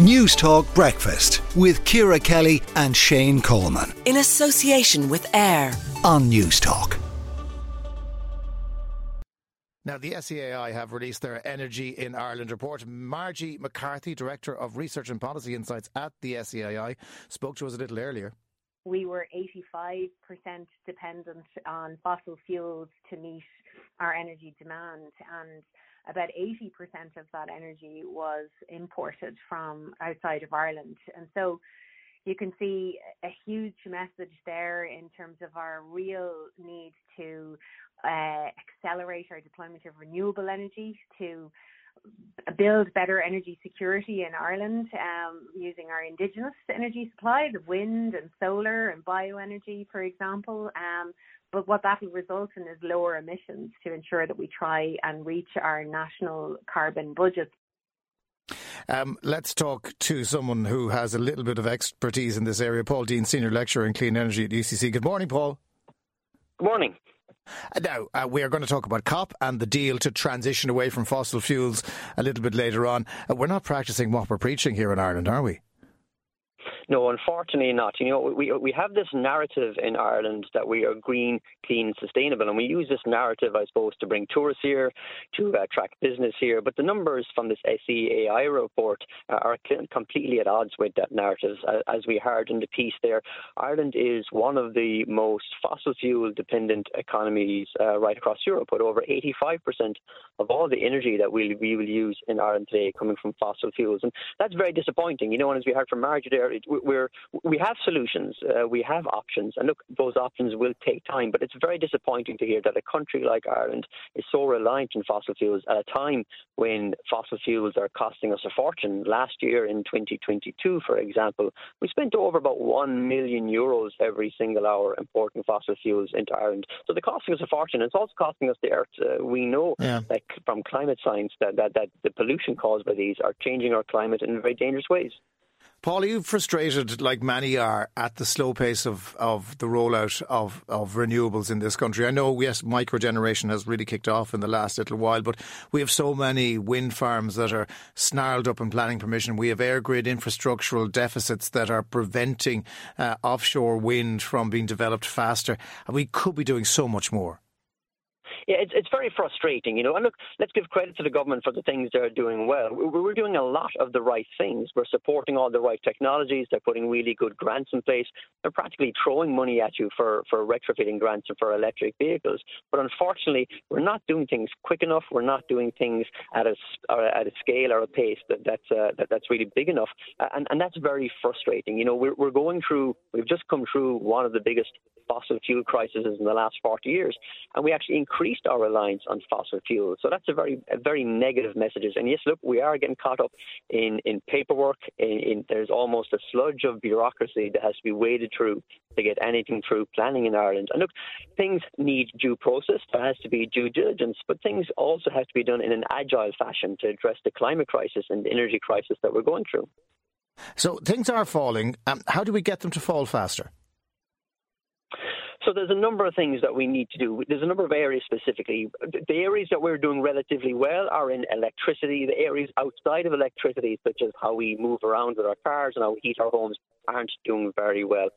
Newstalk Breakfast with Ciara Kelly and Shane Coleman. In association with AIR on Newstalk. Now, the SEAI have released their Energy in Ireland report. Margie McCarthy, Director of Research and Policy Insights at the SEAI, spoke to us a little earlier. We were 85% dependent on fossil fuels to meet our energy demand, and about 80% of that energy was imported from outside of Ireland. And so you can see a huge message there in terms of our real need to uh, accelerate our deployment of renewable energy, to build better energy security in Ireland um, using our indigenous energy supply, the wind and solar and bioenergy, for example. Um, but what that will result in is lower emissions to ensure that we try and reach our national carbon budget. Um, let's talk to someone who has a little bit of expertise in this area. Paul Deane, Senior Lecturer in Clean Energy at UCC. Good morning, Paul. Good morning. Uh, now, uh, we are going to talk about COP and the deal to transition away from fossil fuels a little bit later on. Uh, we're not practicing what we're preaching here in Ireland, are we? No, unfortunately not. You know, we we have this narrative in Ireland that we are green, clean, sustainable, and we use this narrative, I suppose, to bring tourists here, to attract business here. But the numbers from this SEAI report are completely at odds with that narrative. As we heard in the piece there, Ireland is one of the most fossil fuel dependent economies uh, right across Europe, with over 85% of all the energy that we we will use in Ireland today coming from fossil fuels, and that's very disappointing. You know, and as we heard from Margie there, it, we're we have solutions, uh, we have options, and look, those options will take time. But it's very disappointing to hear that a country like Ireland is so reliant on fossil fuels at a time when fossil fuels are costing us a fortune. Last year, in 2022, for example, we spent over about one million euros every single hour importing fossil fuels into Ireland. So they're costing us a fortune. It's also costing us the earth. Uh, we know yeah. that from climate science that, that that the pollution caused by these are changing our climate in very dangerous ways. Paul, are you frustrated, like many are, at the slow pace of, of the rollout of, of renewables in this country? I know, yes, microgeneration has really kicked off in the last little while, but we have so many wind farms that are snarled up in planning permission. We have air grid infrastructural deficits that are preventing uh, offshore wind from being developed faster. And we could be doing so much more yeah, it's, it's very frustrating, you know. And look, let's give credit to the government for the things they're doing well. We're doing a lot of the right things. We're supporting all the right technologies. They're putting really good grants in place. They're practically throwing money at you for, for retrofitting grants and for electric vehicles. But unfortunately, we're not doing things quick enough. We're not doing things at a, at a scale or a pace that, that's, uh, that, that's really big enough. And, and that's very frustrating. You know, we're, we're going through, we've just come through one of the biggest fossil fuel crises in the last 40 years. And we actually increased our reliance on fossil fuels. So that's a very, a very negative message. And yes, look, we are getting caught up in, in paperwork. In, in, there's almost a sludge of bureaucracy that has to be waded through to get anything through planning in Ireland. And look, things need due process. There has to be due diligence, but things also have to be done in an agile fashion to address the climate crisis and the energy crisis that we're going through. So things are falling. Um, how do we get them to fall faster? So there's a number of things that we need to do. There's a number of areas specifically. The areas that we're doing relatively well are in electricity. The areas outside of electricity, such as how we move around with our cars and how we heat our homes, aren't doing very well.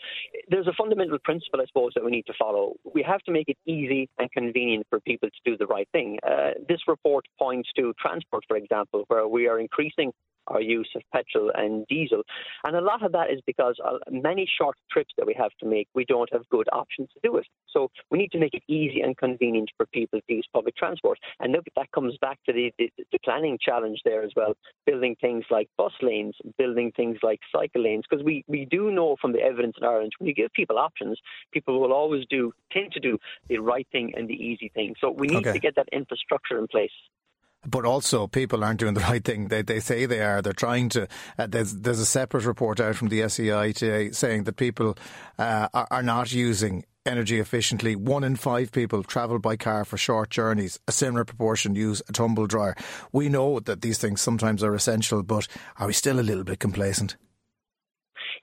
There's a fundamental principle, I suppose, that we need to follow. We have to make it easy and convenient for people to do the right thing. Uh, this report points to transport, for example, where we are increasing our use of petrol and diesel. And a lot of that is because uh, many short trips that we have to make, we don't have good options to do it. So we need to make it easy and convenient for people to use public transport. And look, that comes back to the, the, the planning challenge there as well, building things like bus lanes, building things like cycle lanes, because we, we do know from the evidence in Ireland, when you give people options, people will always do, tend to do the right thing and the easy thing. So we need okay. to get that infrastructure in place but also people aren't doing the right thing. They they say they are. They're trying to. Uh, there's there's a separate report out from the SEAI today saying that people uh, are, are not using energy efficiently. One in five people travel by car for short journeys. A similar proportion use a tumble dryer. We know that these things sometimes are essential, but are we still a little bit complacent?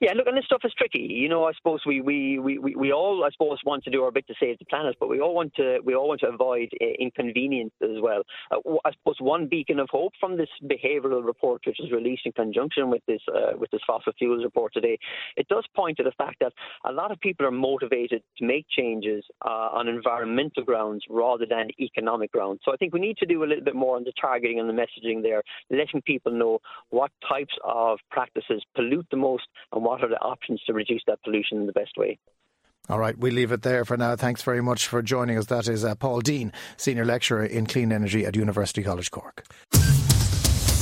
Yeah, look, and this stuff is tricky. You know, I suppose we, we, we, we all, I suppose, want to do our bit to save the planet, but we all want to we all want to avoid uh, inconvenience as well. Uh, I suppose one beacon of hope from this behavioural report, which was released in conjunction with this uh, with this fossil fuels report today, it does point to the fact that a lot of people are motivated to make changes uh, on environmental grounds rather than economic grounds. So I think we need to do a little bit more on the targeting and the messaging there, letting people know what types of practices pollute the most and what are the options to reduce that pollution in the best way. All right, we leave it there for now. Thanks very much for joining us. That is uh, Paul Deane, Senior Lecturer in Clean Energy at University College Cork.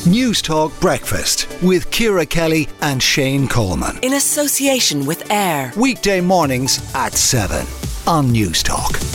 Newstalk Breakfast with Ciara Kelly and Shane Coleman. In association with AIR. Weekday mornings at 7 on Newstalk.